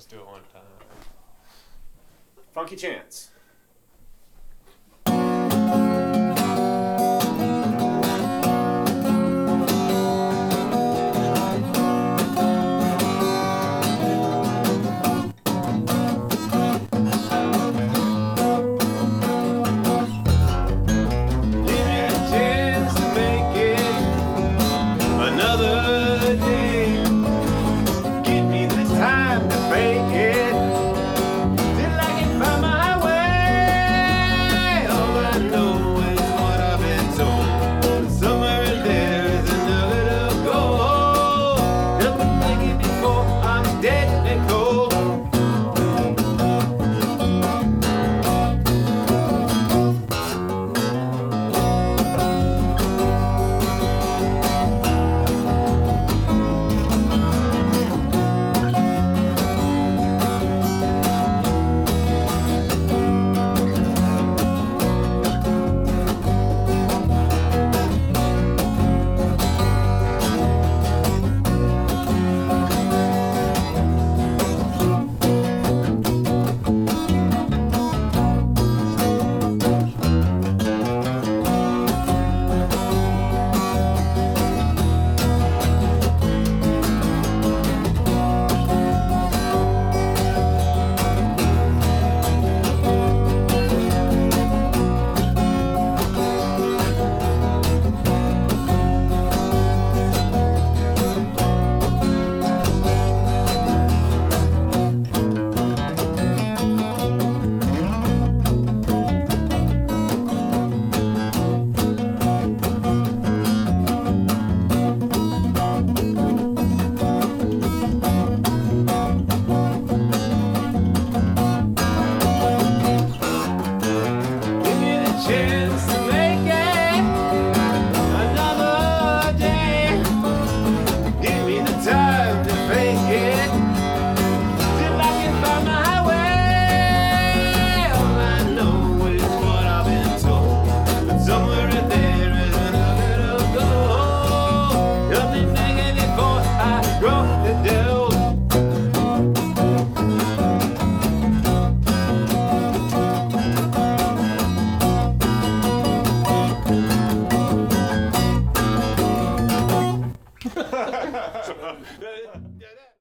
Let's do it one time. Funky Chance. Fake it. 죄송 합.